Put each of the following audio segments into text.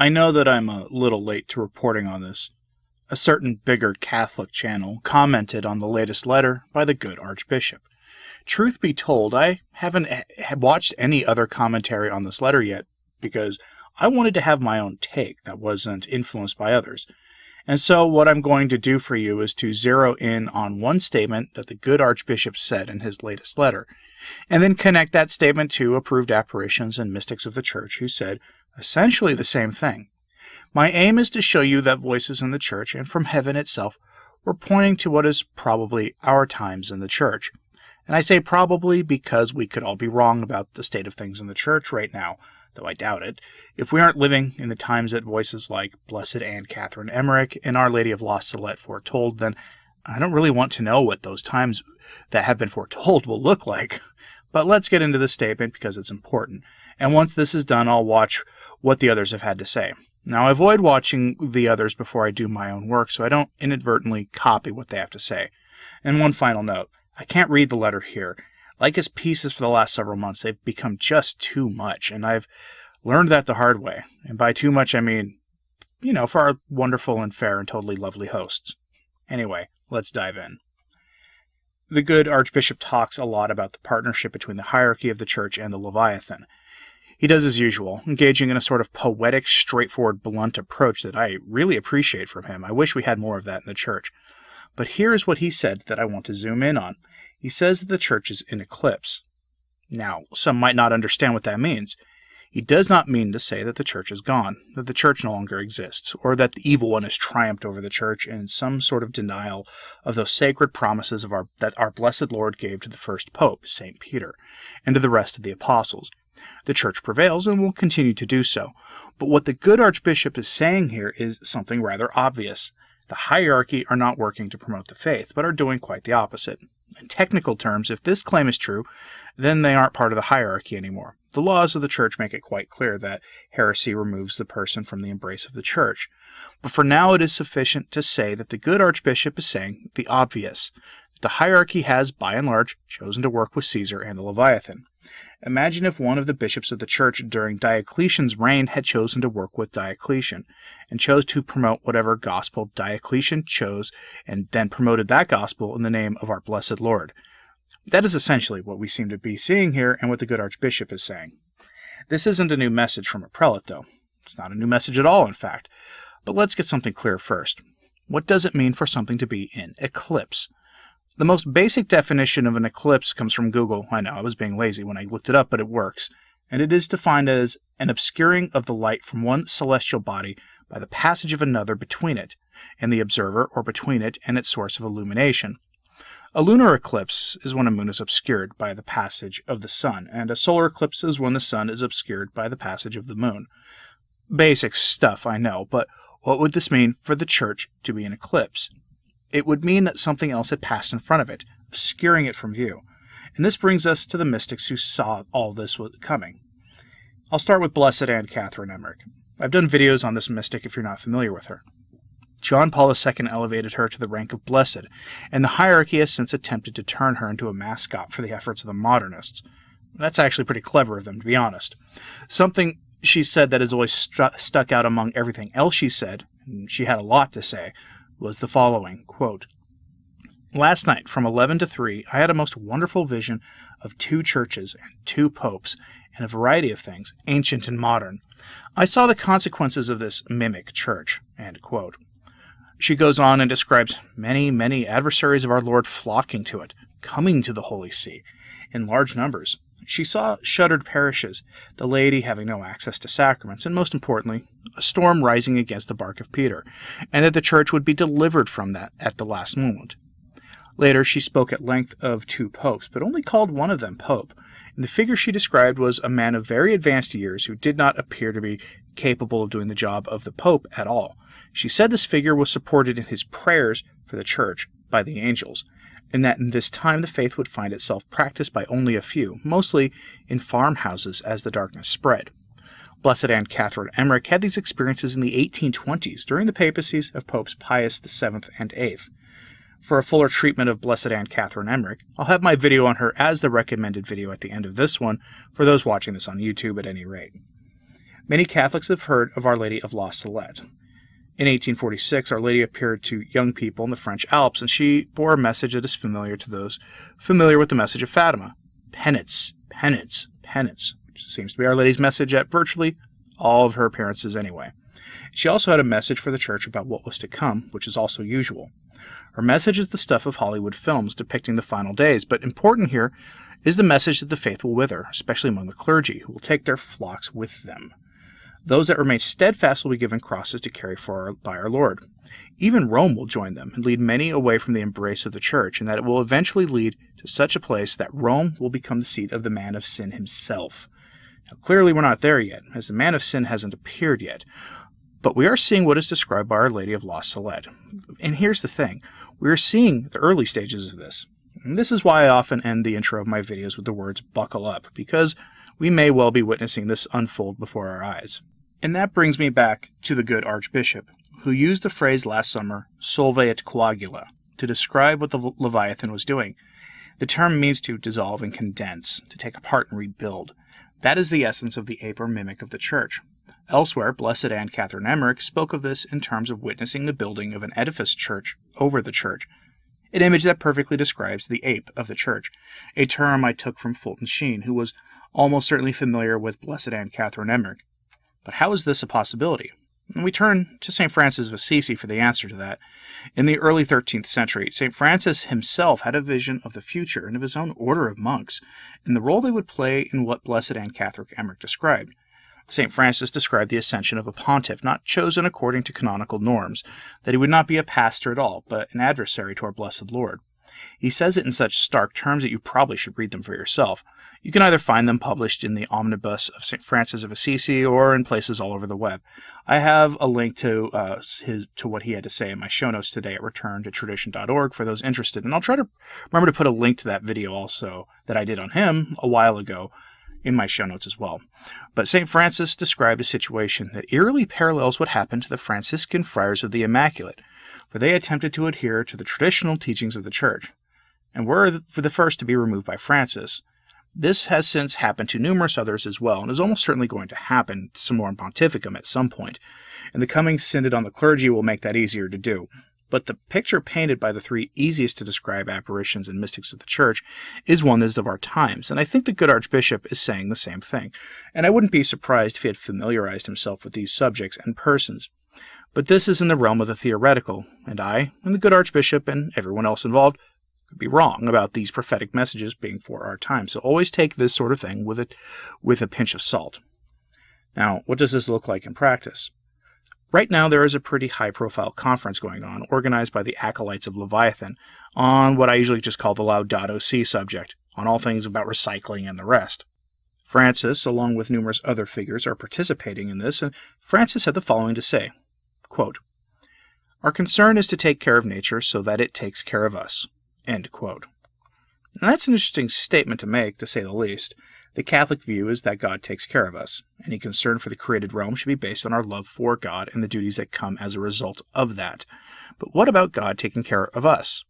I know that I'm a little late to reporting on this. A certain bigger Catholic channel commented on the latest letter by the good Archbishop. Truth be told, I haven't watched any other commentary on this letter yet because I wanted to have my own take that wasn't influenced by others. And so, what I'm going to do for you is to zero in on one statement that the good Archbishop said in his latest letter, and then connect that statement to approved apparitions and mystics of the Church who said essentially the same thing. My aim is to show you that voices in the church and from heaven itself were pointing to what is probably our times in the church. And I say probably because we could all be wrong about the state of things in the church right now, though I doubt it, if we aren't living in the times that voices like Blessed Anne Catherine Emmerich and Our Lady of La Salette foretold, then I don't really want to know what those times that have been foretold will look like. But let's get into the statement because it's important. And once this is done, I'll watch what the others have had to say. Now, I avoid watching the others before I do my own work so I don't inadvertently copy what they have to say. And one final note I can't read the letter here. Like his pieces for the last several months, they've become just too much, and I've learned that the hard way. And by too much, I mean, you know, for our wonderful and fair and totally lovely hosts. Anyway, let's dive in. The good Archbishop talks a lot about the partnership between the hierarchy of the Church and the Leviathan, he does as usual, engaging in a sort of poetic, straightforward, blunt approach that I really appreciate from him. I wish we had more of that in the church. But here's what he said that I want to zoom in on. He says that the church is in eclipse. Now, some might not understand what that means. He does not mean to say that the church is gone, that the church no longer exists, or that the evil one has triumphed over the church in some sort of denial of those sacred promises our, that our blessed Lord gave to the first pope, St. Peter, and to the rest of the apostles. The church prevails and will continue to do so. But what the good archbishop is saying here is something rather obvious. The hierarchy are not working to promote the faith, but are doing quite the opposite. In technical terms, if this claim is true, then they aren't part of the hierarchy anymore. The laws of the church make it quite clear that heresy removes the person from the embrace of the church. But for now, it is sufficient to say that the good archbishop is saying the obvious. The hierarchy has, by and large, chosen to work with Caesar and the Leviathan. Imagine if one of the bishops of the church during Diocletian's reign had chosen to work with Diocletian, and chose to promote whatever gospel Diocletian chose, and then promoted that gospel in the name of our blessed Lord. That is essentially what we seem to be seeing here, and what the good Archbishop is saying. This isn't a new message from a prelate, though. It's not a new message at all, in fact. But let's get something clear first. What does it mean for something to be in eclipse? The most basic definition of an eclipse comes from Google. I know, I was being lazy when I looked it up, but it works. And it is defined as an obscuring of the light from one celestial body by the passage of another between it and the observer, or between it and its source of illumination. A lunar eclipse is when a moon is obscured by the passage of the sun, and a solar eclipse is when the sun is obscured by the passage of the moon. Basic stuff, I know, but what would this mean for the church to be an eclipse? It would mean that something else had passed in front of it, obscuring it from view. And this brings us to the mystics who saw all this was coming. I'll start with Blessed Anne Catherine Emmerich. I've done videos on this mystic if you're not familiar with her. John Paul II elevated her to the rank of blessed, and the hierarchy has since attempted to turn her into a mascot for the efforts of the modernists. That's actually pretty clever of them, to be honest. Something she said that has always stuck out among everything else she said, and she had a lot to say, was the following quote, Last night, from 11 to 3, I had a most wonderful vision of two churches and two popes and a variety of things, ancient and modern. I saw the consequences of this mimic church. She goes on and describes many, many adversaries of our Lord flocking to it, coming to the Holy See, in large numbers. She saw shuttered parishes, the laity having no access to sacraments, and most importantly, a storm rising against the bark of Peter, and that the church would be delivered from that at the last moment. Later, she spoke at length of two popes, but only called one of them pope, and the figure she described was a man of very advanced years who did not appear to be capable of doing the job of the pope at all. She said this figure was supported in his prayers for the church by the angels, and that in this time the faith would find itself practiced by only a few, mostly in farmhouses as the darkness spread. Blessed Anne Catherine Emmerich had these experiences in the 1820s during the papacies of Popes Pius VII and VIII. For a fuller treatment of Blessed Anne Catherine Emmerich, I'll have my video on her as the recommended video at the end of this one for those watching this on YouTube at any rate. Many Catholics have heard of Our Lady of La Salette. In 1846, Our Lady appeared to young people in the French Alps, and she bore a message that is familiar to those familiar with the message of Fatima penance, penance, penance, which seems to be Our Lady's message at virtually all of her appearances anyway. She also had a message for the church about what was to come, which is also usual. Her message is the stuff of Hollywood films depicting the final days, but important here is the message that the faith will wither, especially among the clergy, who will take their flocks with them. Those that remain steadfast will be given crosses to carry for our, by our Lord. Even Rome will join them and lead many away from the embrace of the church, and that it will eventually lead to such a place that Rome will become the seat of the man of sin himself. Now, clearly, we're not there yet, as the man of sin hasn't appeared yet. But we are seeing what is described by Our Lady of La Salette. And here's the thing we are seeing the early stages of this. And this is why I often end the intro of my videos with the words buckle up, because we may well be witnessing this unfold before our eyes. And that brings me back to the good Archbishop, who used the phrase last summer, solve et coagula, to describe what the Leviathan was doing. The term means to dissolve and condense, to take apart and rebuild. That is the essence of the ape or mimic of the church. Elsewhere, Blessed Anne Catherine Emmerich spoke of this in terms of witnessing the building of an edifice church over the church, an image that perfectly describes the ape of the church, a term I took from Fulton Sheen, who was almost certainly familiar with Blessed Anne Catherine Emmerich. But how is this a possibility? And we turn to St. Francis of Assisi for the answer to that. In the early 13th century, St. Francis himself had a vision of the future and of his own order of monks, and the role they would play in what Blessed Anne Catherine Emmerich described. St. Francis described the ascension of a pontiff not chosen according to canonical norms, that he would not be a pastor at all, but an adversary to our blessed Lord. He says it in such stark terms that you probably should read them for yourself. You can either find them published in the Omnibus of St. Francis of Assisi or in places all over the web. I have a link to uh, his to what he had to say in my show notes today at returntotradition.org for those interested. And I'll try to remember to put a link to that video also that I did on him a while ago in my show notes as well. But St. Francis described a situation that eerily parallels what happened to the Franciscan friars of the Immaculate, for they attempted to adhere to the traditional teachings of the Church, and were for the first to be removed by Francis. This has since happened to numerous others as well, and is almost certainly going to happen Summorum Pontificum at some point. And the coming synod on the clergy will make that easier to do. But the picture painted by the three easiest to describe apparitions and mystics of the Church is one that is of our times, and I think the good Archbishop is saying the same thing. And I wouldn't be surprised if he had familiarized himself with these subjects and persons. But this is in the realm of the theoretical, and I, and the good Archbishop, and everyone else involved, could be wrong about these prophetic messages being for our time. So always take this sort of thing with it with a pinch of salt. Now, what does this look like in practice? Right now, there is a pretty high profile conference going on, organized by the Acolytes of Leviathan, on what I usually just call the Laudato Si subject, on all things about recycling and the rest. Francis, along with numerous other figures, are participating in this, and Francis had the following to say quote, Our concern is to take care of nature so that it takes care of us. End quote. Now, that's an interesting statement to make, to say the least. The Catholic view is that God takes care of us. Any concern for the created realm should be based on our love for God and the duties that come as a result of that. But what about God taking care of us?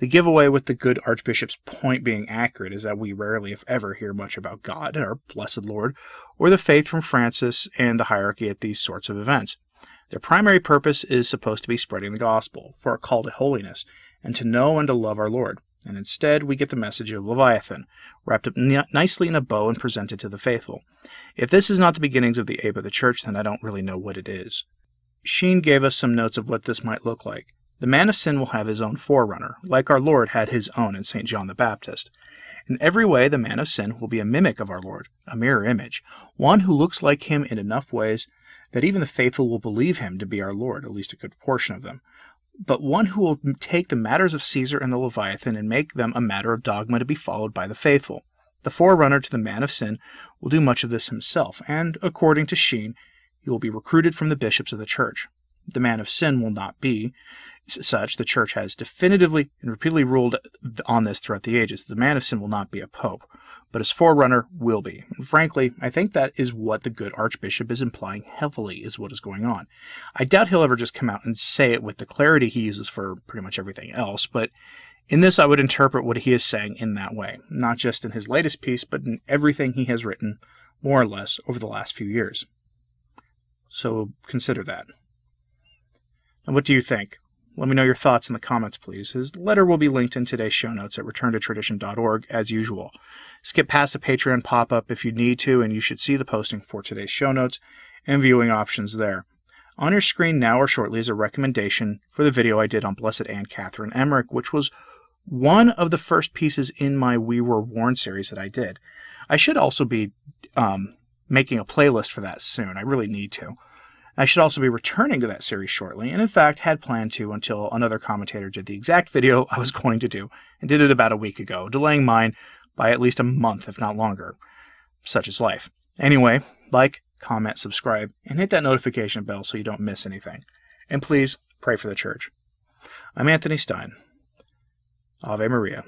The giveaway with the good Archbishop's point being accurate is that we rarely, if ever, hear much about God, our blessed Lord, or the faith from Francis and the hierarchy at these sorts of events. Their primary purpose is supposed to be spreading the gospel, for a call to holiness, and to know and to love our Lord and instead we get the message of Leviathan, wrapped up nicely in a bow and presented to the faithful. If this is not the beginnings of the ape of the church, then I don't really know what it is. Sheen gave us some notes of what this might look like. The man of sin will have his own forerunner, like our Lord had his own in St. John the Baptist. In every way, the man of sin will be a mimic of our Lord, a mirror image, one who looks like him in enough ways that even the faithful will believe him to be our Lord, at least a good portion of them but one who will take the matters of Caesar and the Leviathan and make them a matter of dogma to be followed by the faithful. The forerunner to the man of sin will do much of this himself, and, according to Sheen, he will be recruited from the bishops of the church. The man of sin will not be such. The church has definitively and repeatedly ruled on this throughout the ages. The man of sin will not be a pope but his forerunner will be. And frankly, I think that is what the good Archbishop is implying heavily is what is going on. I doubt he'll ever just come out and say it with the clarity he uses for pretty much everything else, but in this I would interpret what he is saying in that way, not just in his latest piece, but in everything he has written, more or less, over the last few years. so consider that. And what do you think? Let me know your thoughts in the comments, please. His letter will be linked in today's show notes at returntotradition.org, as usual. Skip past the Patreon pop up if you need to, and you should see the posting for today's show notes and viewing options there. On your screen now or shortly is a recommendation for the video I did on Blessed Anne Catherine Emmerich, which was one of the first pieces in my We Were Warned series that I did. I should also be um, making a playlist for that soon. I really need to. I should also be returning to that series shortly, and in fact had planned to until another commentator did the exact video I was going to do, and did it about a week ago, delaying mine by at least a month, if not longer. Such is life. Anyway, like, comment, subscribe, and hit that notification bell so you don't miss anything. And please pray for the church. I'm Anthony Stine. Ave Maria.